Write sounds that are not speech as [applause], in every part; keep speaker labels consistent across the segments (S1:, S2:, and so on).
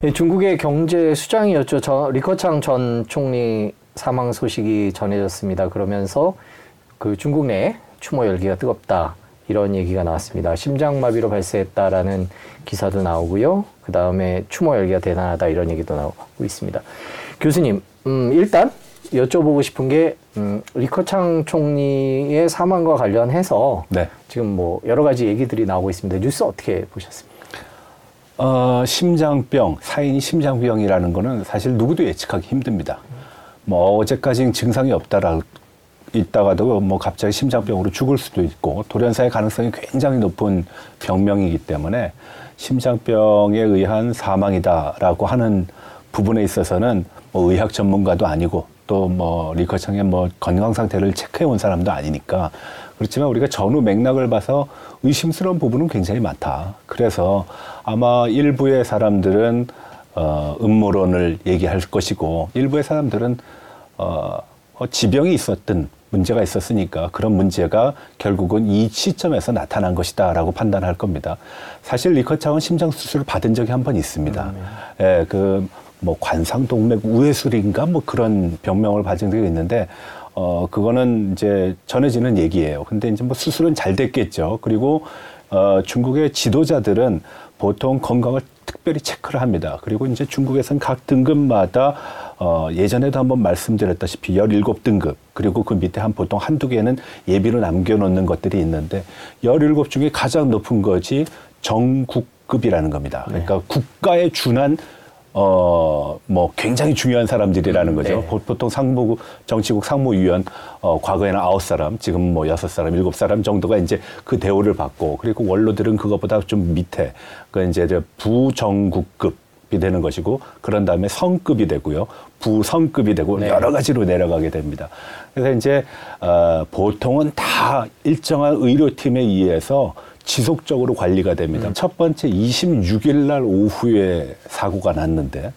S1: 네, 중국의 경제 수장이었죠. 저, 리커창 전 총리 사망 소식이 전해졌습니다. 그러면서 그 중국 내 추모 열기가 뜨겁다. 이런 얘기가 나왔습니다. 심장마비로 발생했다라는 기사도 나오고요. 그 다음에 추모 열기가 대단하다 이런 얘기도 나오고 있습니다. 교수님, 음, 일단 여쭤보고 싶은 게 음, 리커창 총리의 사망과 관련해서
S2: 네.
S1: 지금 뭐 여러 가지 얘기들이 나오고 있습니다. 뉴스 어떻게 보셨습니까?
S2: 어, 심장병, 사인이 심장병이라는 거는 사실 누구도 예측하기 힘듭니다. 뭐 어제까지는 증상이 없다라 있다가도 뭐 갑자기 심장병으로 죽을 수도 있고 돌연사의 가능성이 굉장히 높은 병명이기 때문에 심장병에 의한 사망이다라고 하는 부분에 있어서는 뭐 의학 전문가도 아니고 또 뭐 리커창의 뭐 건강 상태를 체크해 온 사람도 아니니까 그렇지만 우리가 전후 맥락을 봐서 의심스러운 부분은 굉장히 많다. 그래서 아마 일부의 사람들은 어, 음모론을 얘기할 것이고 일부의 사람들은 어, 어, 지병이 있었든 문제가 있었으니까 그런 문제가 결국은 이 시점에서 나타난 것이다라고 판단할 겁니다. 사실 리커창은 심장 수술을 받은 적이 한 번 있습니다. 예, 그 뭐 관상동맥 우회술인가 뭐 그런 병명을 받은 적이 있는데 어 그거는 이제 전해지는 얘기예요. 근데 이제 뭐 수술은 잘 됐겠죠. 그리고 어 중국의 지도자들은 보통 건강을 특별히 체크를 합니다. 그리고 이제 중국에서는 각 등급마다 어 예전에도 한번 말씀드렸다시피 17등급 그리고 그 밑에 한 보통 한두 개는 예비로 남겨 놓는 것들이 있는데 17 중에 가장 높은 것이 정국급이라는 겁니다. 그러니까 국가에 준한 어, 뭐, 굉장히 중요한 사람들이라는 거죠.
S1: 네.
S2: 보- 보통 상무, 정치국 상무위원, 어, 과거에는 아홉 사람, 지금 뭐 여섯 사람, 일곱 사람 정도가 이제 그 대우를 받고, 그리고 원로들은 그것보다 좀 밑에, 그 이제 저 부정국급. 이 되는 것이고 그런 다음에 성급이 되고요 부성급이 되고
S1: 네.
S2: 여러 가지로 내려가게 됩니다. 그래서 이제 어, 보통은 다 일정한 의료팀에 의해서 지속적으로 관리가 됩니다. 첫 번째 26일 날 오후에 사고가 났는데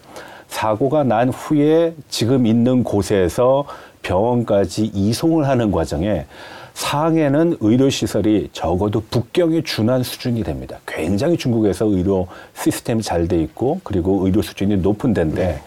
S2: 사고가 난 후에 지금 있는 곳에서 병원까지 이송을 하는 과정에 상해는 의료시설이 적어도 북경에 준한 수준이 됩니다. 굉장히 중국에서 의료 시스템이 잘 돼 있고 그리고 의료 수준이 높은 데인데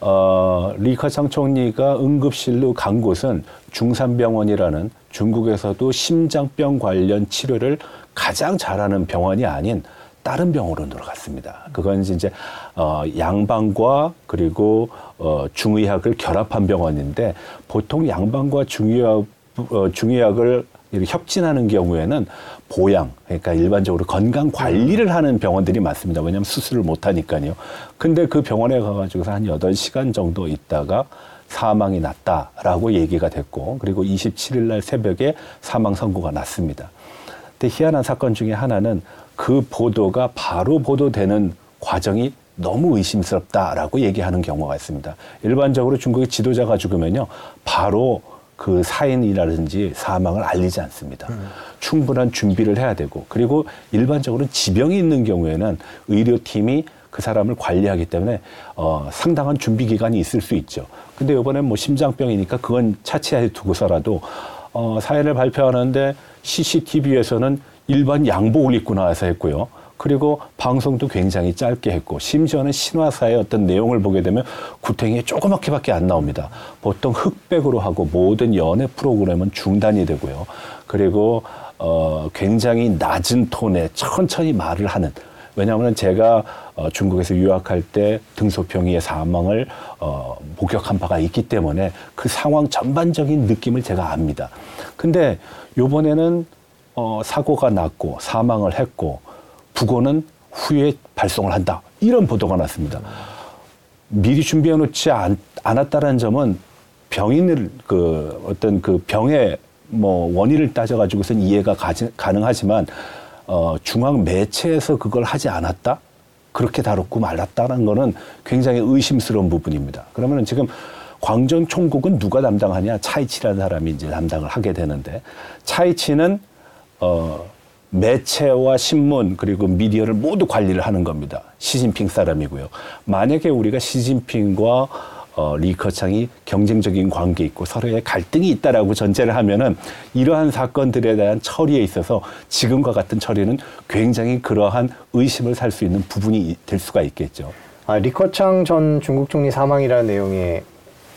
S2: 어, 리커창 총리가 응급실로 간 곳은 중산병원이라는 중국에서도 심장병 관련 치료를 가장 잘하는 병원이 아닌 다른 병원으로 들어갔습니다. 그건 이제 어, 양방과 그리고 어, 중의학을 결합한 병원인데 보통 양방과 중의학 어, 중의학을 협진하는 경우에는 보양, 그러니까 일반적으로 건강 관리를 하는 병원들이 많습니다. 왜냐하면 수술을 못 하니까요. 근데 그 병원에 가가지고서 한 여덟 시간 정도 있다가 사망이 났다라고 얘기가 됐고, 그리고 27일 날 새벽에 사망 선고가 났습니다. 근데 희한한 사건 중에 하나는 그 보도가 바로 보도되는 과정이 너무 의심스럽다라고 얘기하는 경우가 있습니다. 일반적으로 중국의 지도자가 죽으면요, 바로 그 사인이라든지 사망을 알리지 않습니다. 충분한 준비를 해야 되고, 그리고 일반적으로 지병이 있는 경우에는 의료팀이 그 사람을 관리하기 때문에 어, 상당한 준비 기간이 있을 수 있죠. 근데 이번엔 뭐 심장병이니까 그건 차치하에 두고서라도 어, 사연을 발표하는데 CCTV에서는 일반 양복을 입고 나와서 했고요. 그리고 방송도 굉장히 짧게 했고 심지어는 신화사의 어떤 내용을 보게 되면 구탱이 조그맣게밖에 안 나옵니다. 보통 흑백으로 하고 모든 연애 프로그램은 중단이 되고요. 그리고 어, 굉장히 낮은 톤에 천천히 말을 하는 왜냐하면 제가 어, 중국에서 유학할 때 등소평이의 사망을 어, 목격한 바가 있기 때문에 그 상황 전반적인 느낌을 제가 압니다. 근데 요번에는 어, 사고가 났고 사망을 했고 부고는 후에 발송을 한다. 이런 보도가 났습니다. 미리 준비해 놓지 않, 않았다는 점은 병인을 그 어떤 그 병의 뭐 원인을 따져 가지고선 이해가 가지, 가능하지만 어, 중앙 매체에서 그걸 하지 않았다? 그렇게 다뤘고 말았다는 거는 굉장히 의심스러운 부분입니다. 그러면 지금 광전 총국은 누가 담당하냐? 차이치라는 사람이 이제 담당을 하게 되는데 차이치는 어, 매체와 신문 그리고 미디어를 모두 관리를 하는 겁니다. 시진핑 사람이고요. 만약에 우리가 시진핑과 어, 리커창이 경쟁적인 관계 있고 서로의 갈등이 있다라고 전제를 하면은 이러한 사건들에 대한 처리에 있어서 지금과 같은 처리는 굉장히 그러한 의심을 살 수 있는 부분이 될 수가 있겠죠.
S1: 아, 리커창 전 중국 총리 사망이라는 내용의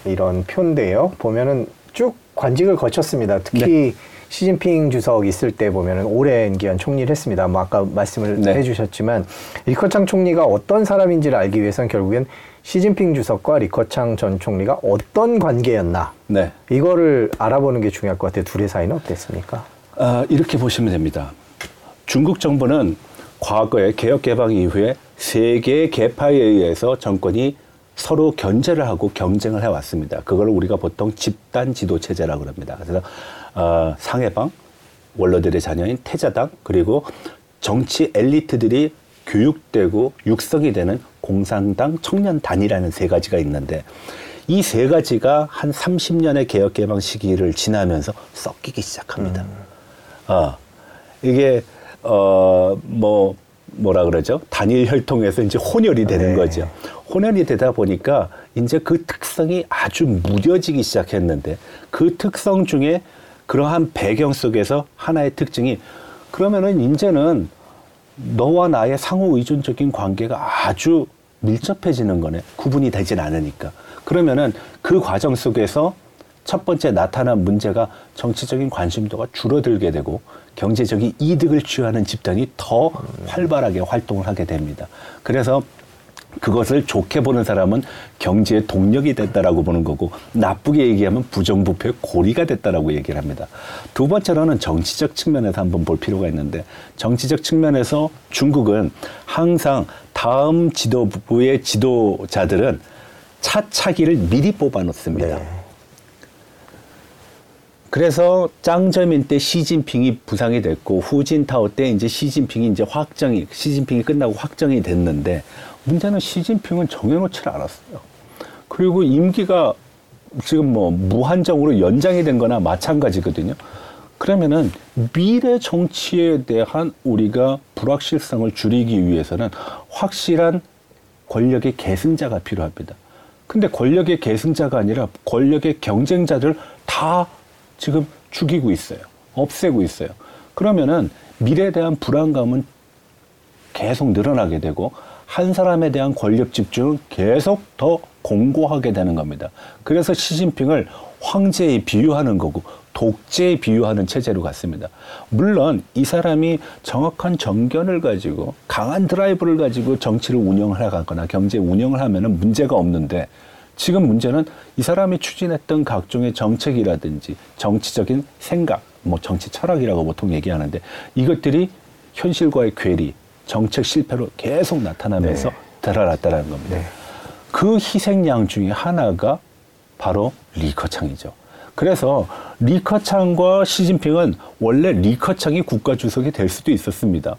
S1: 이런 표인데요. 보면은 쭉 관직을 거쳤습니다. 특히 시진핑 주석 있을 때 보면은 오랜 기간 총리를 했습니다. 뭐 아까 말씀을
S2: 네.
S1: 해주셨지만 리커창 총리가 어떤 사람인지를 알기 위해서는 결국엔 시진핑 주석과 리커창 전 총리가 어떤 관계였나
S2: 네.
S1: 이거를 알아보는 게 중요할 것 같아요. 둘의 사이는 어땠습니까?
S2: 아, 이렇게 보시면 됩니다. 중국 정부는 과거에 개혁 개방 이후에 세 개의 계파에 의해서 정권이 서로 견제를 하고 경쟁을 해왔습니다. 그걸 우리가 보통 집단 지도 체제라고 합니다. 그래서 어, 상해방, 원로들의 자녀인 태자당 그리고 정치 엘리트들이 교육되고 육성이 되는 공산당 청년단이라는 세 가지가 있는데 이 세 가지가 한 30년의 개혁 개방 시기를 지나면서 섞이기 시작합니다. 아, 이게, 어, 뭐, 뭐라 그러죠? 단일 혈통에서 이제 혼혈이 되는
S1: 네.
S2: 거죠. 혼혈이 되다 보니까 이제 그 특성이 아주 무뎌지기 시작했는데 그 특성 중에 그러한 배경 속에서 하나의 특징이 그러면은 이제는 너와 나의 상호 의존적인 관계가 아주 밀접해지는 거네. 구분이 되진 않으니까. 그러면은 그 과정 속에서 첫 번째 나타난 문제가 정치적인 관심도가 줄어들게 되고 경제적인 이득을 취하는 집단이 더 활발하게 활동을 하게 됩니다. 그래서 그것을 좋게 보는 사람은 경제의 동력이 됐다라고 보는 거고 나쁘게 얘기하면 부정부패의 고리가 됐다라고 얘기를 합니다. 두 번째로는 정치적 측면에서 한번 볼 필요가 있는데 정치적 측면에서 중국은 항상 다음 지도부의 지도자들은 차차기를 미리 뽑아 놓습니다.
S1: 네.
S2: 그래서 짱저민 때 시진핑이 부상이 됐고 후진타오 때 이제 시진핑이 이제 확정이 시진핑이 끝나고 확정이 됐는데 문제는 시진핑은 정해놓지를 않았어요. 그리고 임기가 지금 뭐 무한정으로 연장이 된 거나 마찬가지거든요. 그러면은 미래 정치에 대한 우리가 불확실성을 줄이기 위해서는 확실한 권력의 계승자가 필요합니다. 근데 권력의 계승자가 아니라 권력의 경쟁자들 다 지금 죽이고 있어요. 없애고 있어요. 그러면은 미래에 대한 불안감은 계속 늘어나게 되고 한 사람에 대한 권력 집중은 계속 더 공고하게 되는 겁니다. 그래서 시진핑을 황제에 비유하는 거고 독재에 비유하는 체제로 갔습니다. 물론 이 사람이 정확한 정견을 가지고 강한 드라이브를 가지고 정치를 운영을 하거나 경제 운영을 하면은 문제가 없는데 지금 문제는 이 사람이 추진했던 각종의 정책이라든지 정치적인 생각, 뭐 정치 철학이라고 보통 얘기하는데 이것들이 현실과의 괴리, 정책 실패로 계속 나타나면서
S1: 네.
S2: 드러났다는 겁니다.
S1: 네.
S2: 그 희생양 중에 하나가 바로 리커창이죠. 그래서 리커창과 시진핑은 원래 리커창이 국가 주석이 될 수도 있었습니다.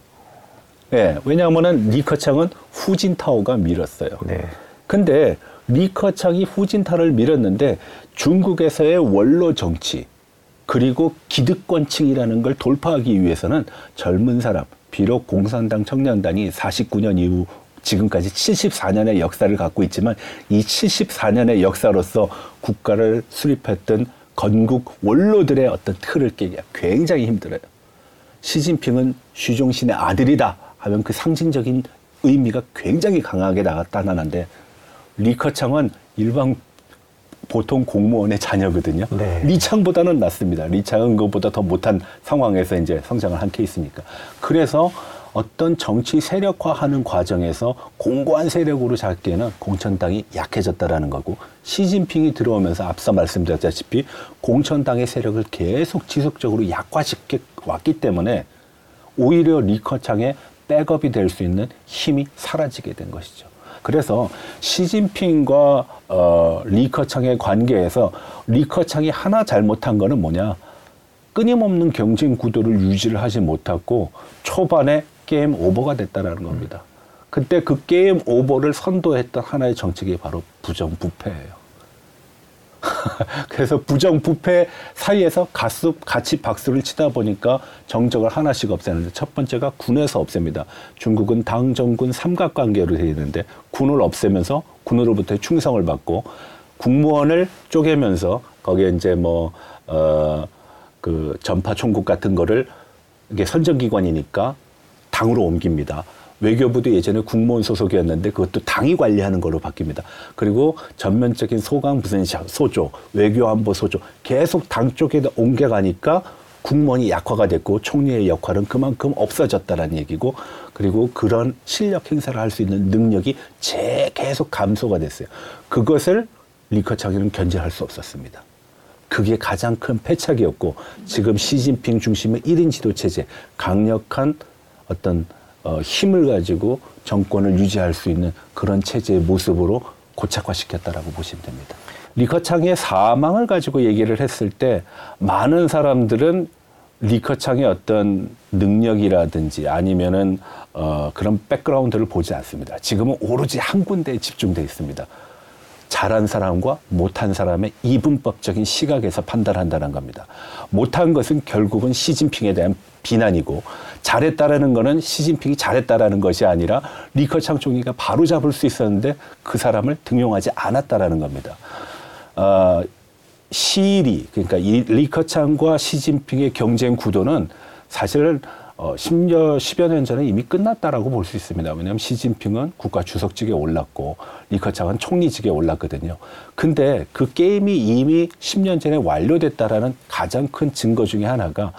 S2: 예, 왜냐하면은 리커창은 후진타오가 밀었어요.
S1: 네.
S2: 근데 리커창이 후진타를 밀었는데 중국에서의 원로 정치 그리고 기득권층이라는 걸 돌파하기 위해서는 젊은 사람 비록 공산당 청년단이 49년 이후 지금까지 74년의 역사를 갖고 있지만 이 74년의 역사로서 국가를 수립했던 건국 원로들의 어떤 틀을 깨기가 굉장히 힘들어요. 시진핑은 쉬종신의 아들이다 하면 그 상징적인 의미가 굉장히 강하게 나타나는데 리커창은 일반 보통 공무원의 자녀거든요.
S1: 네.
S2: 리창보다는 낫습니다. 리창은 그것보다 더 못한 상황에서 이제 성장을 한 케이스니까. 그래서 어떤 정치 세력화하는 과정에서 공고한 세력으로 잡기에는 공천당이 약해졌다라는 거고 시진핑이 들어오면서 앞서 말씀드렸다시피 공천당의 세력을 계속 지속적으로 약화시켜 왔기 때문에 오히려 리커창의 백업이 될 수 있는 힘이 사라지게 된 것이죠. 그래서 시진핑과 어, 리커창의 관계에서 리커창이 하나 잘못한 거는 뭐냐? 끊임없는 경쟁 구도를 유지를 하지 못하고 초반에 게임 오버가 됐다라는 겁니다. 그때 그 게임 오버를 선도했던 하나의 정책이 바로 부정부패예요. [laughs] 그래서 부정 부패 사이에서 가수, 같이 박수를 치다 보니까 정적을 하나씩 없애는데 첫 번째가 군에서 없앱니다. 중국은 당정군 삼각관계로 되어 있는데 군을 없애면서 군으로부터의 충성을 받고 국무원을 쪼개면서 거기에 이제 뭐, 어, 그 전파 총국 같은 거를 이게 선정기관이니까 당으로 옮깁니다. 외교부도 예전에 국무원 소속이었는데 그것도 당이 관리하는 걸로 바뀝니다. 그리고 전면적인 소강 부선 소조, 외교안보 소조 계속 당 쪽에 옮겨가니까 국무원이 약화가 됐고 총리의 역할은 그만큼 없어졌다라는 얘기고 그리고 그런 실력 행사를 할 수 있는 능력이 재 계속 감소가 됐어요. 그것을 리커창이는 견제할 수 없었습니다. 그게 가장 큰 패착이었고 지금 시진핑 중심의 1인 지도 체제 강력한 어떤 어, 힘을 가지고 정권을 유지할 수 있는 그런 체제의 모습으로 고착화시켰다라고 보시면 됩니다. 리커창의 사망을 가지고 얘기를 했을 때 많은 사람들은 리커창의 어떤 능력이라든지 아니면은 어, 그런 백그라운드를 보지 않습니다. 지금은 오로지 한 군데에 집중돼 있습니다. 잘한 사람과 못한 사람의 이분법적인 시각에서 판단한다는 겁니다. 못한 것은 결국은 시진핑에 대한 비난이고 잘했다라는 것은 시진핑이 잘했다라는 것이 아니라 리커창 총리가 바로 잡을 수 있었는데 그 사람을 등용하지 않았다라는 겁니다. 어, 시일이 그러니까 이 리커창과 시진핑의 경쟁 구도는 사실은 어, 10여, 10여 년 전에 이미 끝났다라고 볼 수 있습니다. 왜냐하면 시진핑은 국가 주석직에 올랐고 리커창은 총리직에 올랐거든요. 근데 그 게임이 이미 10년 전에 완료됐다라는 가장 큰 증거 중에 하나가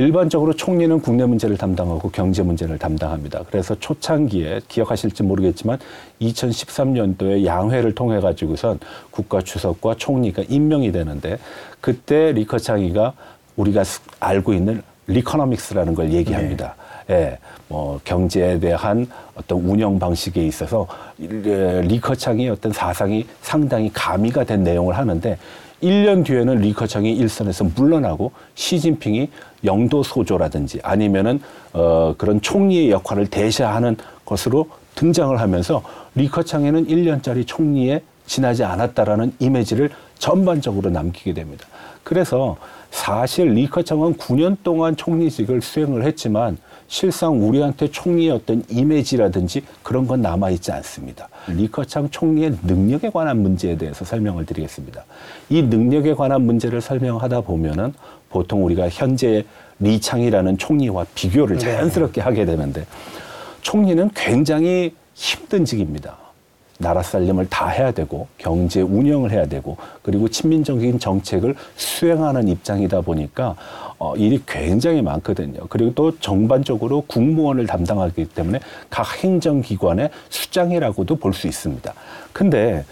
S2: 일반적으로 총리는 국내 문제를 담당하고 경제 문제를 담당합니다. 그래서 초창기에 기억하실지 모르겠지만 2013년도에 양회를 통해 가지고선 국가 주석과 총리가 임명이 되는데 그때 리커창이가 우리가 알고 있는 리커너믹스라는 걸 얘기합니다. 네. 예, 뭐 경제에 대한 어떤 운영 방식에 있어서 리커창의 어떤 사상이 상당히 가미가 된 내용을 하는데 1년 뒤에는 리커창이 일선에서 물러나고 시진핑이 영도 소조라든지 아니면은 어 그런 총리의 역할을 대시하는 것으로 등장을 하면서 리커창에는 1년짜리 총리에 지나지 않았다라는 이미지를 전반적으로 남기게 됩니다. 그래서 사실 리커창은 9년 동안 총리직을 수행을 했지만 실상 우리한테 총리의 어떤 이미지라든지 그런 건 남아있지 않습니다. 리커창 총리의 능력에 관한 문제에 대해서 설명을 드리겠습니다. 이 능력에 관한 문제를 설명하다 보면은 보통 우리가 현재 리창이라는 총리와 비교를 네. 자연스럽게 하게 되는데 총리는 굉장히 힘든 직입니다. 나라 살림을 다 해야 되고 경제 운영을 해야 되고 그리고 친민적인 정책을 수행하는 입장이다 보니까 어, 일이 굉장히 많거든요. 그리고 또 정반적으로 국무원을 담당하기 때문에 각 행정기관의 수장이라고도 볼 수 있습니다. 근데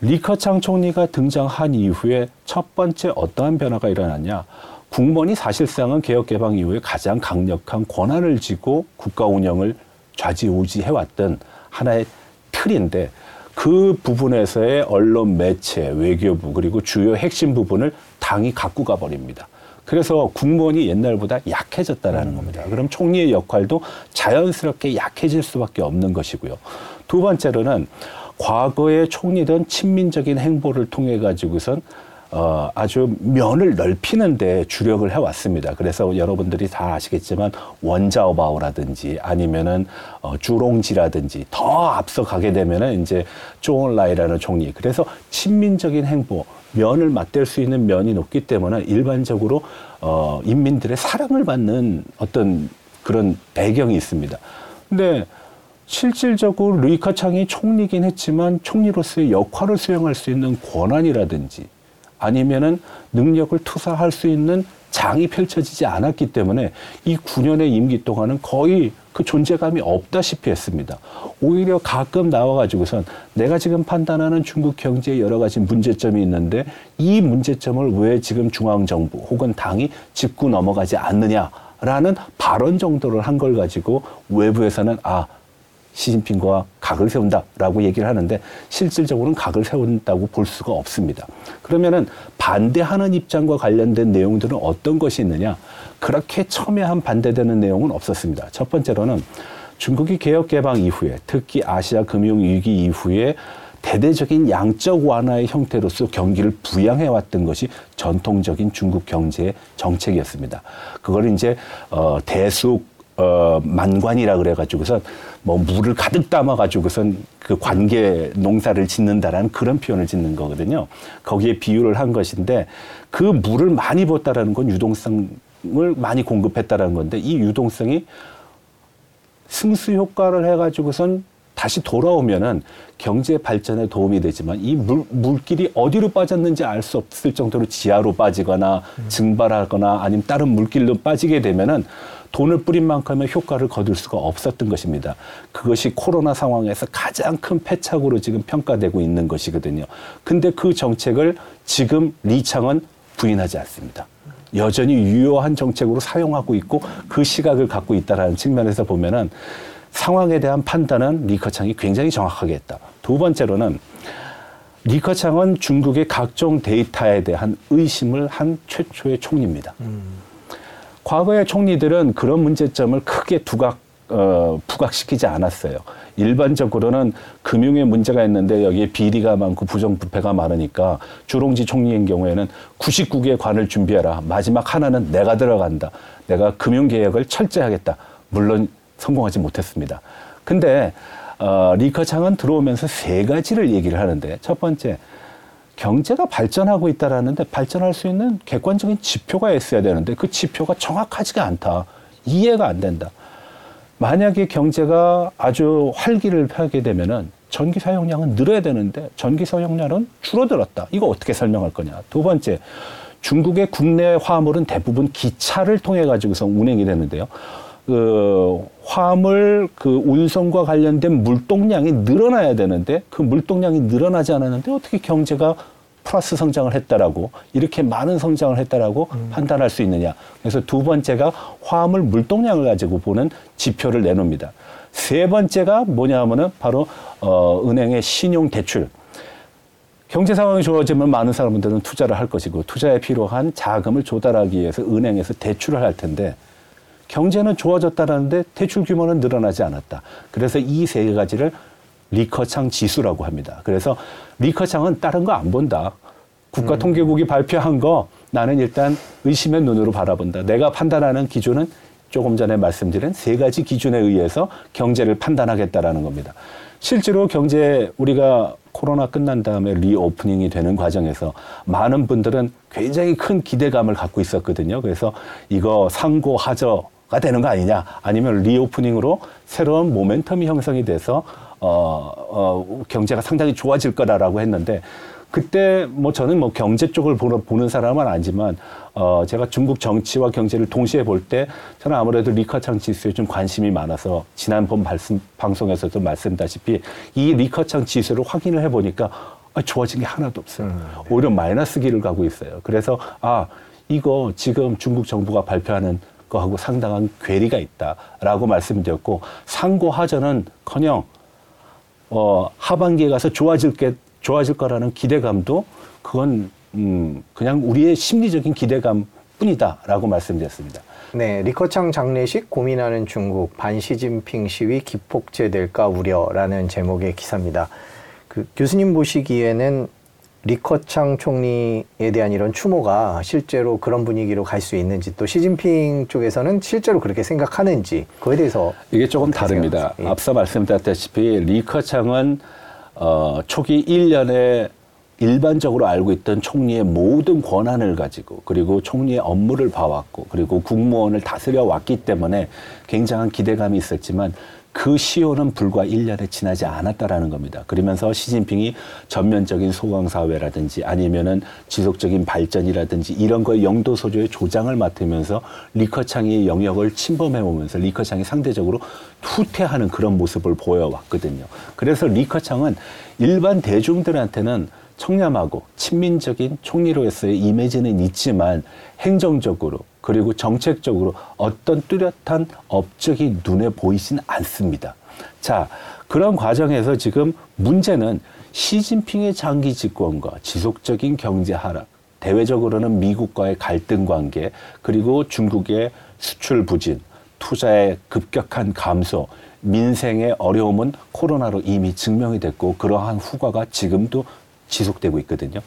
S2: 리커창 총리가 등장한 이후에 첫 번째 어떠한 변화가 일어났냐? 국무원이 사실상은 개혁개방 이후에 가장 강력한 권한을 쥐고 국가 운영을 좌지우지해왔던 하나의 틀인데 그 부분에서의 언론 매체, 외교부 그리고 주요 핵심 부분을 당이 갖고 가버립니다. 그래서 국무원이 옛날보다 약해졌다라는 음. 겁니다. 그럼 총리의 역할도 자연스럽게 약해질 수밖에 없는 것이고요. 두 번째로는 과거의 총리든 친민적인 행보를 통해 가지고선 어, 아주 면을 넓히는 데 주력을 해왔습니다. 그래서 여러분들이 다 아시겠지만 원자오바오라든지 아니면은 어, 주롱지라든지 더 앞서 가게 되면은 이제 쪼온라이라는 총리. 그래서 친민적인 행보, 면을 맞댈 수 있는 면이 높기 때문에 일반적으로 어, 인민들의 사랑을 받는 어떤 그런 배경이 있습니다. 근데 실질적으로 루이카 창이 총리긴 했지만 총리로서의 역할을 수행할 수 있는 권한이라든지 아니면은 능력을 투사할 수 있는 장이 펼쳐지지 않았기 때문에 이 9년의 임기 동안은 거의 그 존재감이 없다시피 했습니다. 오히려 가끔 나와가지고선 내가 지금 판단하는 중국 경제에 여러 가지 문제점이 있는데 이 문제점을 왜 지금 중앙정부 혹은 당이 짚고 넘어가지 않느냐 라는 발언 정도를 한 걸 가지고 외부에서는 아, 시진핑과 각을 세운다라고 얘기를 하는데 실질적으로는 각을 세운다고 볼 수가 없습니다. 그러면은 반대하는 입장과 관련된 내용들은 어떤 것이 있느냐? 그렇게 첨예한 반대되는 내용은 없었습니다. 첫 번째로는 중국이 개혁 개방 이후에 특히 아시아 금융 위기 이후에 대대적인 양적 완화의 형태로서 경기를 부양해 왔던 것이 전통적인 중국 경제의 정책이었습니다. 그걸 이제 어 대숙 어 만관이라 그래 가지고서 뭐 물을 가득 담아 가지고선 그 관계 농사를 짓는다라는 그런 표현을 짓는 거거든요. 거기에 비유를 한 것인데 그 물을 많이 붓다라는 건 유동성을 많이 공급했다라는 건데 이 유동성이 승수 효과를 해가지고선 다시 돌아오면은 경제 발전에 도움이 되지만 이 물, 물길이 어디로 빠졌는지 알 수 없을 정도로 지하로 빠지거나 증발하거나 아니면 다른 물길로 빠지게 되면은 돈을 뿌린 만큼의 효과를 거둘 수가 없었던 것입니다. 그것이 코로나 상황에서 가장 큰 패착으로 지금 평가되고 있는 것이거든요. 근데 그 정책을 지금 리창은 부인하지 않습니다. 여전히 유효한 정책으로 사용하고 있고 그 시각을 갖고 있다라는 측면에서 보면은 상황에 대한 판단은 리커창이 굉장히 정확하게 했다. 두 번째로는 리커창은 중국의 각종 데이터에 대한 의심을 한 최초의 총리입니다. 과거의 총리들은 그런 문제점을 크게 두각 어, 부각시키지 않았어요. 일반적으로는 금융에 문제가 있는데 여기에 비리가 많고 부정부패가 많으니까 주롱지 총리인 경우에는 99개 관을 준비해라. 마지막 하나는 내가 들어간다. 내가 금융개혁을 철저히 하겠다. 물론 성공하지 못했습니다. 근데 어, 리커창은 들어오면서 세 가지를 얘기를 하는데 첫 번째 경제가 발전하고 있다라는데 발전할 수 있는 객관적인 지표가 있어야 되는데 그 지표가 정확하지가 않다. 이해가 안 된다. 만약에 경제가 아주 활기를 펴게 되면은 전기 사용량은 늘어야 되는데 전기 사용량은 줄어들었다. 이거 어떻게 설명할 거냐. 두 번째, 중국의 국내 화물은 대부분 기차를 통해 가지고서 운행이 되는데요. 그 화물 그 운송과 관련된 물동량이 늘어나야 되는데 그 물동량이 늘어나지 않았는데 어떻게 경제가 플러스 성장을 했다라고 이렇게 많은 성장을 했다라고 판단할 수 있느냐. 그래서 두 번째가 화물 물동량을 가지고 보는 지표를 내놓습니다. 세 번째가 뭐냐 하면은 바로 어 은행의 신용 대출. 경제 상황이 좋아지면 많은 사람들은 투자를 할 것이고 투자에 필요한 자금을 조달하기 위해서 은행에서 대출을 할 텐데 경제는 좋아졌다라는데 대출 규모는 늘어나지 않았다. 그래서 이 세 가지를 리커창 지수라고 합니다. 그래서 리커창은 다른 거 안 본다. 국가통계국이 발표한 거 나는 일단 의심의 눈으로 바라본다. 내가 판단하는 기준은 조금 전에 말씀드린 세 가지 기준에 의해서 경제를 판단하겠다라는 겁니다. 실제로 경제 우리가 코로나 끝난 다음에 reopening이 되는 과정에서 많은 분들은 굉장히 큰 기대감을 갖고 있었거든요. 그래서 이거 상고 하저 가 되는 거 아니냐 아니면 reopening으로 새로운 모멘텀이 형성이 돼서 어, 어, 경제가 상당히 좋아질 거라라고 했는데 그때 뭐 저는 뭐 경제 쪽을 보는, 보는 사람은 아니지만 어 제가 중국 정치와 경제를 동시에 볼 때 저는 아무래도 리커창 지수에 좀 관심이 많아서 지난번 말씀, 방송에서도 말씀다시피 이 리커창 지수를 확인을 해보니까 아, 좋아진 게 하나도 없어요. 오히려 마이너스 길을 가고 있어요. 그래서 아 이거 지금 중국 정부가 발표하는 거하고 상당한 괴리가 있다라고 말씀드렸고 상고 하전은커녕 어, 하반기에 가서 좋아질 게 좋아질 거라는 기대감도 그건 음, 그냥 우리의 심리적인 기대감 뿐이다라고 말씀드렸습니다.
S1: 네, 리커창 장례식 고민하는 중국 반시진핑 시위 기폭제될까 우려라는 제목의 기사입니다. 그 교수님 보시기에는 리커창 총리에 대한 이런 추모가 실제로 그런 분위기로 갈 수 있는지 또 시진핑 쪽에서는 실제로 그렇게 생각하는지 그에 대해서
S2: 이게 조금 다릅니다.
S1: 예.
S2: 앞서 말씀드렸다시피 리커창은 어, 초기 1년에 일반적으로 알고 있던 총리의 모든 권한을 가지고 그리고 총리의 업무를 봐왔고 그리고 국무원을 다스려 왔기 때문에 굉장한 기대감이 있었지만 그 시효는 불과 1년에 지나지 않았다라는 겁니다. 그러면서 시진핑이 전면적인 소강사회라든지 아니면은 지속적인 발전이라든지 이런 거에 영도 소조의 조장을 맡으면서 리커창의 영역을 침범해 오면서 리커창이 상대적으로 후퇴하는 그런 모습을 보여왔거든요. 그래서 리커창은 일반 대중들한테는 청렴하고 친민적인 총리로서의 이미지는 있지만 행정적으로 그리고 정책적으로 어떤 뚜렷한 업적이 눈에 보이진 않습니다. 자, 그런 과정에서 지금 문제는 시진핑의 장기 집권과 지속적인 경제 하락, 대외적으로는 미국과의 갈등 관계, 그리고 중국의 수출 부진, 투자의 급격한 감소, 민생의 어려움은 코로나로 이미 증명이 됐고 그러한 후과가 지금도 지속되고 있거든요.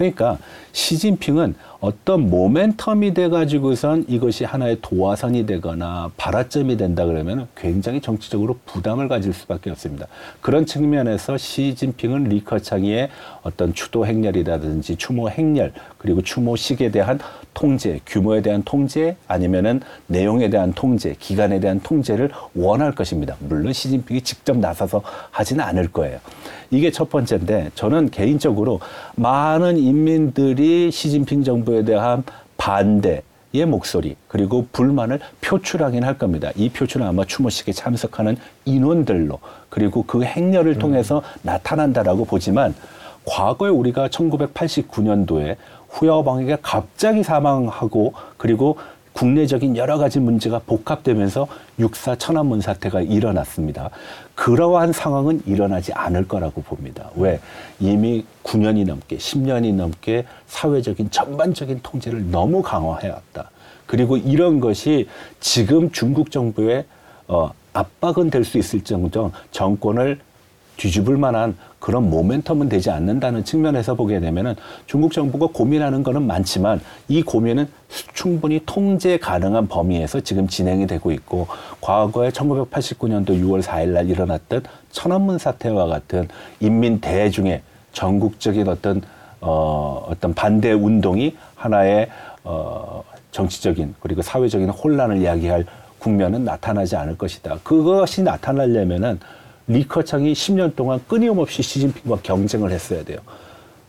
S2: 그러니까 시진핑은 어떤 모멘텀이 돼가지고선 이것이 하나의 도화선이 되거나 발화점이 된다 그러면 굉장히 정치적으로 부담을 가질 수밖에 없습니다. 그런 측면에서 시진핑은 리커창이의 어떤 추도 행렬이라든지 추모 행렬 그리고 추모식에 대한 통제, 규모에 대한 통제 아니면은 내용에 대한 통제, 기간에 대한 통제를 원할 것입니다. 물론 시진핑이 직접 나서서 하지는 않을 거예요. 이게 첫 번째인데 저는 개인적으로 많은 인민들이 시진핑 정부에 대한 반대 의 목소리 그리고 불만을 표출하긴 할 겁니다. 이 표출은 아마 추모식에 참석하는 인원들로 그리고 그 행렬을 통해서 나타난다라고 보지만 과거에 우리가 1989년도에 후야오방에게 갑자기 사망하고 그리고 국내적인 여러 가지 문제가 복합되면서 육사 천안문 사태가 일어났습니다. 그러한 상황은 일어나지 않을 거라고 봅니다. 왜? 이미 9년이 넘게, 10년이 넘게 사회적인 전반적인 통제를 너무 강화해왔다. 그리고 이런 것이 지금 중국 정부의 어, 압박은 될 수 있을 정도 정권을 뒤집을 만한 그런 모멘텀은 되지 않는다는 측면에서 보게 되면은 중국 정부가 고민하는 거는 많지만 이 고민은 충분히 통제 가능한 범위에서 지금 진행이 되고 있고 과거에 1989년도 6월 4일 날 일어났던 천안문 사태와 같은 인민 대중의 전국적인 어떤 어 어떤 반대 운동이 하나의 어 정치적인 그리고 사회적인 혼란을 이야기할 국면은 나타나지 않을 것이다. 그것이 나타나려면은 리커창이 10년 동안 끊임없이 시진핑과 경쟁을 했어야 돼요.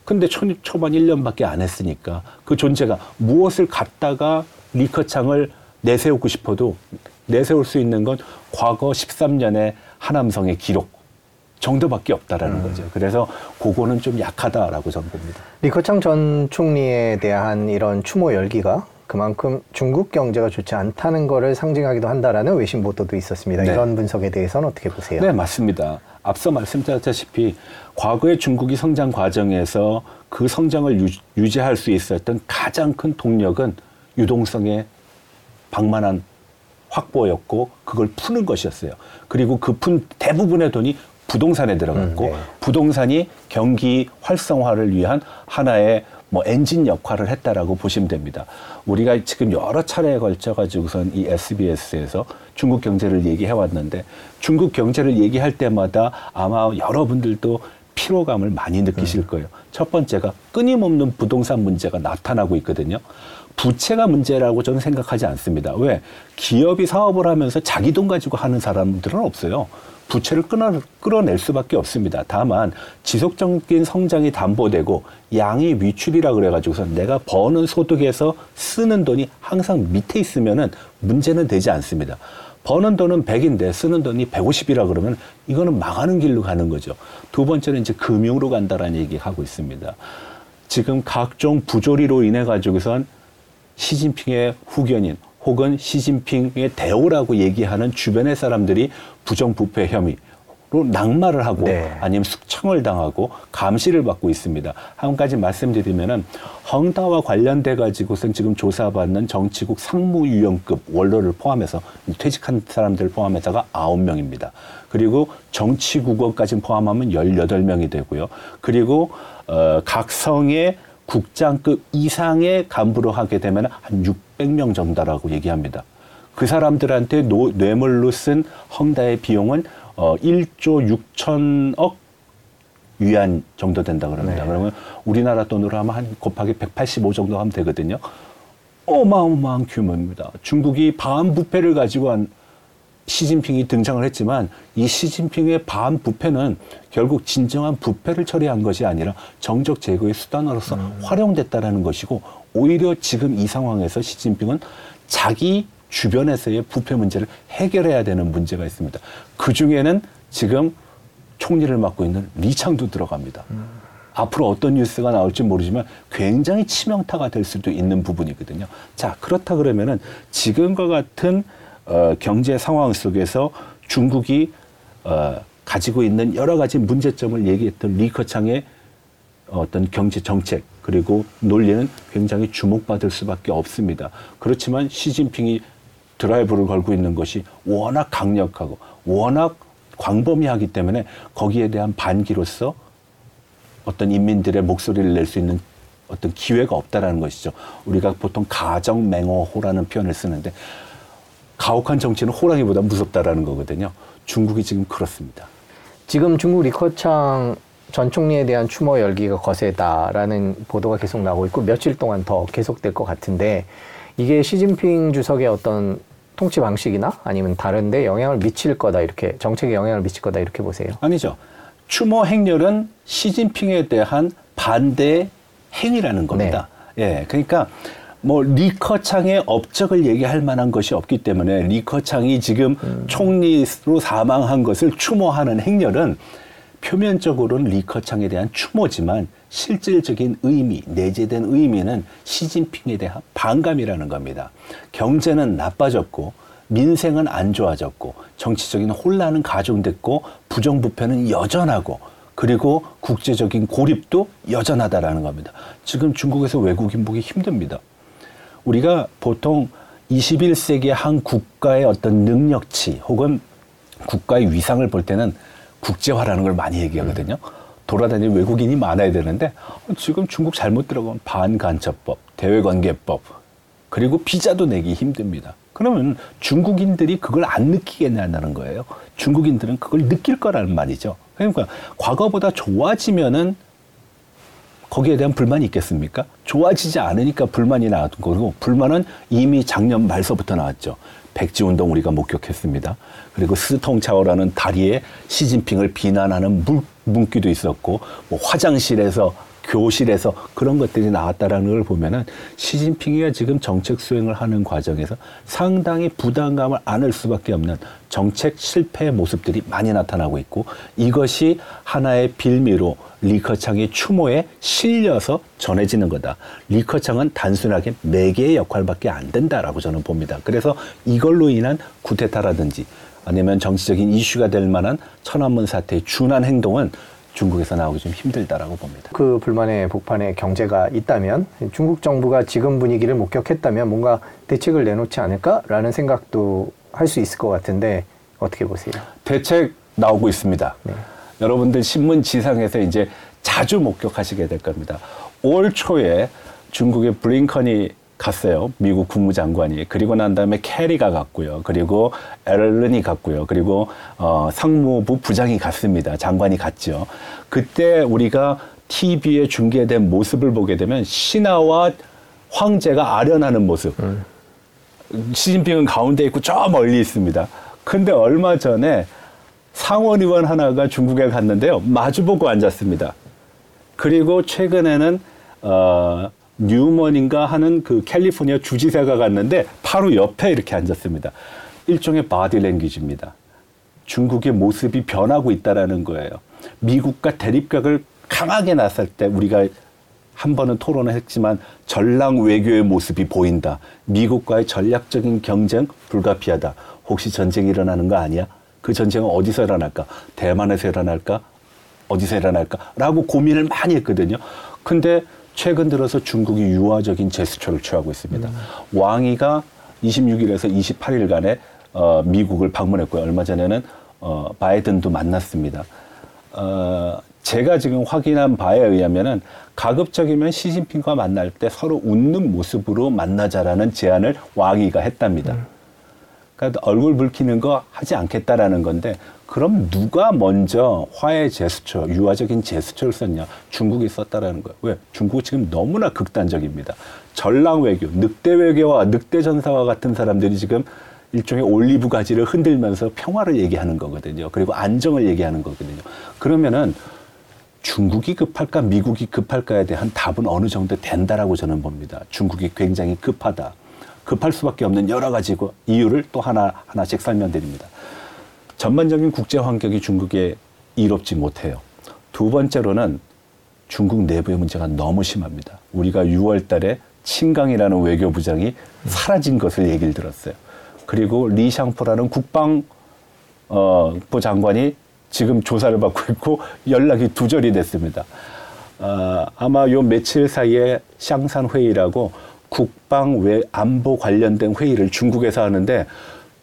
S2: 근데 초, 초반 1년밖에 안 했으니까 그 존재가 무엇을 갖다가 리커창을 내세우고 싶어도 내세울 수 있는 건 과거 13년의 하남성의 기록 정도밖에 없다라는
S1: 음.
S2: 거죠. 그래서 그거는 좀 약하다라고 저는 봅니다.
S1: 리커창 전 총리에 대한 이런 추모 열기가 그만큼 중국 경제가 좋지 않다는 거를 상징하기도 한다라는 외신 보도도 있었습니다.
S2: 네.
S1: 이런 분석에 대해서는 어떻게 보세요?
S2: 네, 맞습니다. 앞서 말씀드렸다시피 과거의 중국이 성장 과정에서 그 성장을 유, 지할 수 있었던 가장 큰 동력은 유동성의 방만한 확보였고 그걸 푸는 것이었어요. 그리고 그 푼 대부분의 돈이 부동산에 들어갔고
S1: 음, 네.
S2: 부동산이 경기 활성화를 위한 하나의 뭐 엔진 역할을 했다라고 보시면 됩니다. 우리가 지금 여러 차례에 걸쳐 가지고선 이 SBS에서 중국 경제를 얘기해 왔는데 중국 경제를 얘기할 때마다 아마 여러분들도 피로감을 많이 느끼실 거예요. 첫 번째가 끊임없는 부동산 문제가 나타나고 있거든요. 부채가 문제라고 저는 생각하지 않습니다. 왜? 기업이 사업을 하면서 자기 돈 가지고 하는 사람들은 없어요. 부채를 끊어, 끌어낼 수밖에 없습니다. 다만 지속적인 성장이 담보되고 양이 위출이라 그래가지고서 내가 버는 소득에서 쓰는 돈이 항상 밑에 있으면은 문제는 되지 않습니다. 버는 돈은 100인데 쓰는 돈이 150이라 그러면 이거는 망하는 길로 가는 거죠. 두 번째는 이제 금융으로 간다라는 얘기 하고 있습니다. 지금 각종 부조리로 인해 가지고선 시진핑의 후견인 혹은 시진핑의 대오라고 얘기하는 주변의 사람들이 부정부패 혐의 로 낙마를 하고
S1: 네.
S2: 아니면 숙청을 당하고 감시를 받고 있습니다. 한 가지 말씀드리면은 헝다와 관련돼 가지고선 지금 조사받는 정치국 상무위원급 원로를 포함해서 퇴직한 사람들 포함해서가 아홉 명입니다 그리고 정치국어까지 포함하면 18명이 되고요. 그리고 어, 각 성의 국장급 이상의 간부로 하게 되면 한 600명 정도라고 얘기합니다. 그 사람들한테 노, 뇌물로 쓴 헝다의 비용은 어, 1조 6천억 위안 정도 된다 그럽니다.
S1: 네.
S2: 그러면 우리나라 돈으로 하면 한 곱하기 185 정도 하면 되거든요. 어마어마한 규모입니다. 중국이 반부패를 가지고 한 시진핑이 등장을 했지만 이 시진핑의 반 부패는 결국 진정한 부패를 처리한 것이 아니라 정적 제거의 수단으로서 활용됐다라는 것이고 오히려 지금 이 상황에서 시진핑은 자기 주변에서의 부패 문제를 해결해야 되는 문제가 있습니다. 그 중에는 지금 총리를 맡고 있는 리창도 들어갑니다. 앞으로 어떤 뉴스가 나올지 모르지만 굉장히 치명타가 될 수도 있는 부분이거든요. 자, 그렇다 그러면은 지금과 같은 어, 경제 상황 속에서 중국이 어, 가지고 있는 여러 가지 문제점을 얘기했던 리커창의 어떤 경제 정책 그리고 논리는 굉장히 주목받을 수밖에 없습니다. 그렇지만 시진핑이 드라이브를 걸고 있는 것이 워낙 강력하고 워낙 광범위하기 때문에 거기에 대한 반기로서 어떤 인민들의 목소리를 낼 수 있는 어떤 기회가 없다라는 것이죠. 우리가 보통 가정맹어호라는 표현을 쓰는데 가혹한 정치는 호랑이보다 무섭다라는 거거든요. 중국이 지금 그렇습니다.
S1: 지금 중국 리커창 전 총리에 대한 추모 열기가 거세다라는 보도가 계속 나오고 있고 며칠 동안 더 계속될 것 같은데 이게 시진핑 주석의 어떤 통치 방식이나 아니면 다른데 영향을 미칠 거다 이렇게 정책에 영향을 미칠 거다 이렇게 보세요.
S2: 아니죠. 추모 행렬은 시진핑에 대한 반대 행위라는 겁니다. 예, 그러니까 뭐 리커창의 업적을 얘기할 만한 것이 없기 때문에 리커창이 지금 총리로 사망한 것을 추모하는 행렬은 표면적으로는 리커창에 대한 추모지만 실질적인 의미, 내재된 의미는 시진핑에 대한 반감이라는 겁니다. 경제는 나빠졌고 민생은 안 좋아졌고 정치적인 혼란은 가중됐고 부정부패는 여전하고 그리고 국제적인 고립도 여전하다라는 겁니다. 지금 중국에서 외국인 보기 힘듭니다. 우리가 보통 21세기 한 국가의 어떤 능력치 혹은 국가의 위상을 볼 때는 국제화라는 걸 많이 얘기하거든요. 돌아다니는 외국인이 많아야 되는데 지금 중국 잘못 들어가면 반간첩법, 대외관계법 그리고 비자도 내기 힘듭니다. 그러면 중국인들이 그걸 안 느끼겠냐는 거예요. 중국인들은 그걸 느낄 거라는 말이죠. 그러니까 과거보다 좋아지면은 거기에 대한 불만이 있겠습니까? 좋아지지 않으니까 불만이 나왔던 거고 불만은 이미 작년 말서부터 나왔죠. 백지 운동 우리가 목격했습니다. 그리고 스통차오라는 다리에 시진핑을 비난하는 물, 문기도 있었고 뭐 화장실에서 교실에서 그런 것들이 나왔다라는 걸 보면은 시진핑이가 지금 정책 수행을 하는 과정에서 상당히 부담감을 안을 수밖에 없는 정책 실패의 모습들이 많이 나타나고 있고 이것이 하나의 빌미로 리커창의 추모에 실려서 전해지는 거다. 리커창은 단순하게 매개의 역할밖에 안 된다라고 저는 봅니다. 그래서 이걸로 인한 구테타라든지 아니면 정치적인 이슈가 될 만한 천안문 사태의 준한 행동은 중국에서 나오기 좀 힘들다라고 봅니다.
S1: 그 불만의 복판에 경제가 있다면 중국 정부가 지금 분위기를 목격했다면 뭔가 대책을 내놓지 않을까라는 생각도 할 수 있을 것 같은데 어떻게 보세요?
S2: 대책 나오고 있습니다.
S1: 네.
S2: 여러분들 신문 지상에서 이제 자주 목격하시게 될 겁니다. 올 초에 중국의 블링컨이 갔어요. 미국 국무장관이. 그리고 난 다음에 캐리가 갔고요. 그리고 앨런이 갔고요. 그리고 어, 상무부 부장이 갔습니다. 장관이 갔죠. 그때 우리가 TV에 중계된 모습을 보게 되면 신하와 황제가 알현하는 모습. 시진핑은 가운데 있고 저 멀리 있습니다. 근데 얼마 전에 상원 의원 하나가 중국에 갔는데요. 마주보고 앉았습니다. 그리고 최근에는 어, 뉴먼인가 하는 그 캘리포니아 주지사가 갔는데 바로 옆에 이렇게 앉았습니다. 일종의 바디 랭귀지입니다. 중국의 모습이 변하고 있다라는 거예요. 미국과 대립각을 강하게 나설 때 우리가 한 번은 토론을 했지만 전랑 외교의 모습이 보인다. 미국과의 전략적인 경쟁 불가피하다. 혹시 전쟁이 일어나는 거 아니야? 그 전쟁은 어디서 일어날까? 대만에서 일어날까? 어디서 일어날까? 라고 고민을 많이 했거든요. 근데 최근 들어서 중국이 유화적인 제스처를 취하고 있습니다. 왕이가 26일에서 28일간에 어, 미국을 방문했고요. 얼마 전에는 어, 바이든도 만났습니다. 어, 제가 지금 확인한 바에 의하면은 가급적이면 시진핑과 만날 때 서로 웃는 모습으로 만나자라는 제안을 왕이가 했답니다. 그러니까 얼굴 붉히는 거 하지 않겠다라는 건데 그럼 누가 먼저 화해 제스처, 유화적인 제스처를 썼냐? 중국이 썼다라는 거예요. 왜? 중국 지금 너무나 극단적입니다. 전랑 외교, 늑대 외교와 늑대 전사와 같은 사람들이 지금 일종의 올리브 가지를 흔들면서 평화를 얘기하는 거거든요. 그리고 안정을 얘기하는 거거든요. 그러면은 중국이 급할까 미국이 급할까에 대한 답은 어느 정도 된다라고 저는 봅니다. 중국이 굉장히 급하다. 급할 수밖에 없는 여러 가지 그 이유를 또 하나 하나씩 설명드립니다. 전반적인 국제 환경이 중국에 이롭지 못해요. 두 번째로는 중국 내부의 문제가 너무 심합니다. 우리가 6월 달에 친강이라는 외교부장이 사라진 것을 얘기를 들었어요. 그리고 리샹포라는 국방 어, 부 장관이 지금 조사를 받고 있고 연락이 두절이 됐습니다. 어, 아마 요 며칠 사이에 샹산 회의라고 국방 외 안보 관련된 회의를 중국에서 하는데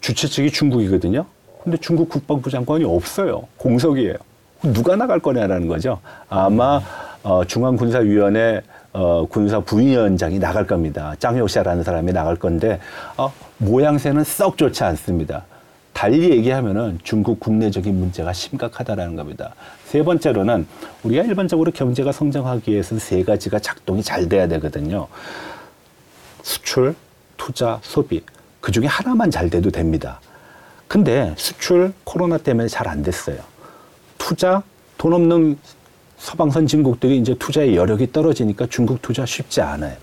S2: 주최 측이 중국이거든요. 근데 중국 국방부 장관이 없어요. 공석이에요. 누가 나갈 거냐라는 거죠. 아마 어, 중앙군사위원회 어, 군사 부위원장이 나갈 겁니다. 짱효샤라는 사람이 나갈 건데 어, 모양새는 썩 좋지 않습니다. 달리 얘기하면은 중국 국내적인 문제가 심각하다라는 겁니다. 세 번째로는 우리가 일반적으로 경제가 성장하기 위해서 세 가지가 작동이 잘 돼야 되거든요. 수출, 투자, 소비. 그 중에 하나만 잘 돼도 됩니다. 근데 수출 코로나 때문에 잘 안 됐어요. 투자, 돈 없는 서방 선진국들이 이제 투자의 여력이 떨어지니까 중국 투자 쉽지 않아요.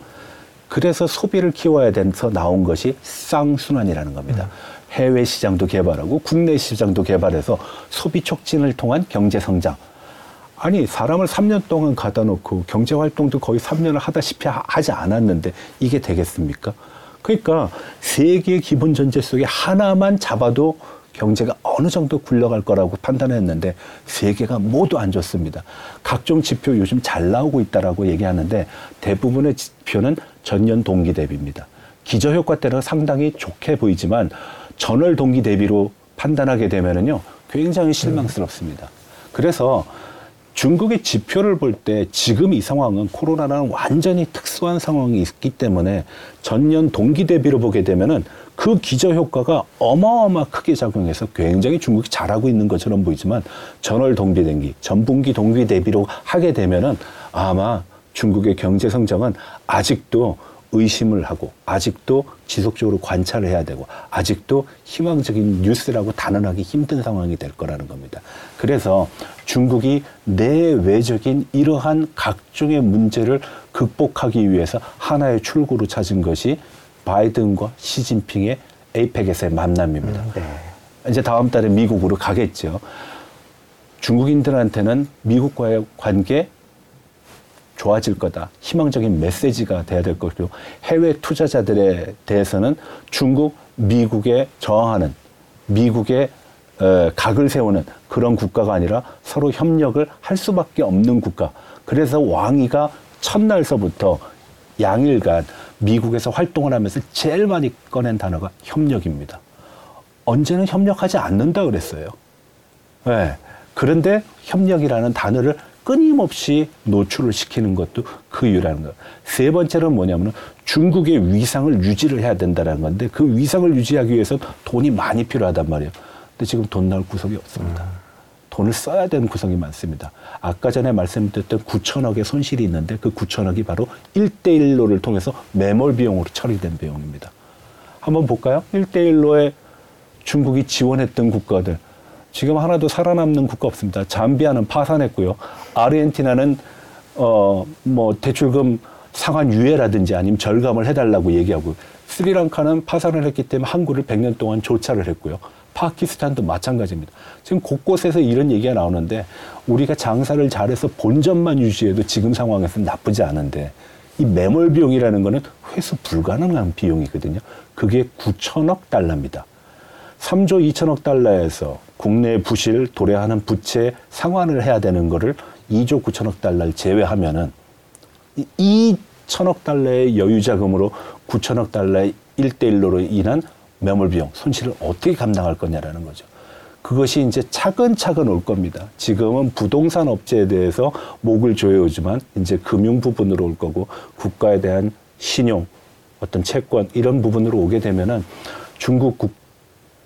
S2: 그래서 소비를 키워야 돼서 나온 것이 쌍순환이라는 겁니다. 해외 시장도 개발하고 국내 시장도 개발해서 소비 촉진을 통한 경제 성장. 아니 사람을 3년 동안 가다 놓고 경제 활동도 거의 3년을 하다시피 하- 하지 않았는데 이게 되겠습니까? 그러니까 세계의 기본 전제 속에 하나만 잡아도 경제가 어느 정도 굴러갈 거라고 판단했는데 세계가 모두 안 좋습니다. 각종 지표 요즘 잘 나오고 있다라고 얘기하는데 대부분의 지표는 전년 동기 대비입니다. 기저 효과 때는 상당히 좋게 보이지만 전월 동기 대비로 판단하게 되면은요 굉장히 실망스럽습니다. 그래서 중국의 지표를 볼 때 지금 이 상황은 코로나라는 완전히 특수한 상황이 있기 때문에 전년 동기 대비로 보게 되면은 그 기저 효과가 어마어마 크게 작용해서 굉장히 중국이 잘하고 있는 것처럼 보이지만 전월 동기 대비, 전분기 동기 대비로 하게 되면은 아마 중국의 경제 성장은 아직도 의심을 하고 아직도 지속적으로 관찰을 해야 되고 아직도 희망적인 뉴스라고 단언하기 힘든 상황이 될 거라는 겁니다. 그래서 중국이 내외적인 이러한 각종의 문제를 극복하기 위해서 하나의 출구로 찾은 것이 바이든과 시진핑의 에이펙에서의 만남입니다.
S1: 네.
S2: 이제 다음 달에 미국으로 가겠죠. 중국인들한테는 미국과의 관계 좋아질 거다. 희망적인 메시지가 돼야 될 것이고 해외 투자자들에 대해서는 중국, 미국에 저항하는 미국의 어, 각을 세우는 그런 국가가 아니라 서로 협력을 할 수밖에 없는 국가. 그래서 왕이가 첫날서부터 양일간 미국에서 활동을 하면서 제일 많이 꺼낸 단어가 협력입니다. 언제는 협력하지 않는다 그랬어요. 네. 그런데 협력이라는 단어를 끊임없이 노출을 시키는 것도 그 이유라는 거예요. 세 번째는 뭐냐면 중국의 위상을 유지를 해야 된다는 건데 그 위상을 유지하기 위해서 돈이 많이 필요하단 말이에요. 근데 지금 돈 나올 구석이 없습니다. 돈을 써야 되는 구석이 많습니다. 아까 전에 말씀드렸던 9천억의 손실이 있는데 그 9천억이 바로 1대1로를 통해서 매몰 비용으로 처리된 비용입니다. 한번 볼까요? 1대1로에 중국이 지원했던 국가들 지금 하나도 살아남는 국가 없습니다. 잠비아는 파산했고요. 아르헨티나는 어 뭐 대출금 상환 유예라든지 아니면 절감을 해달라고 얘기하고 스리랑카는 파산을 했기 때문에 항구를 100년 동안 조차를 했고요. 파키스탄도 마찬가지입니다. 지금 곳곳에서 이런 얘기가 나오는데 우리가 장사를 잘해서 본전만 유지해도 지금 상황에서 나쁘지 않은데 이 매몰 비용이라는 거는 회수 불가능한 비용이거든요. 그게 9천억 달러입니다. 3조 2천억 달러에서 국내 부실 도래하는 부채 상환을 해야 되는 거를 2조 9천억 달러를 제외하면은 이 2천억 달러의 여유 자금으로 9천억 달러의 1대1로로 인한 매몰 비용 손실을 어떻게 감당할 거냐라는 거죠. 그것이 이제 차근차근 올 겁니다. 지금은 부동산 업체에 대해서 목을 조여오지만 이제 금융 부분으로 올 거고 국가에 대한 신용, 어떤 채권 이런 부분으로 오게 되면은 중국 국,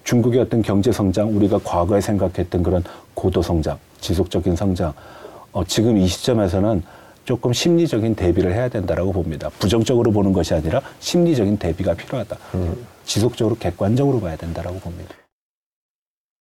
S2: 중국의 어떤 경제 성장, 우리가 과거에 생각했던 그런 고도 성장, 지속적인 성장, 어, 지금 이 시점에서는 조금 심리적인 대비를 해야 된다라고 봅니다. 부정적으로 보는 것이 아니라 심리적인 대비가 필요하다. 지속적으로 객관적으로 봐야 된다라고 봅니다.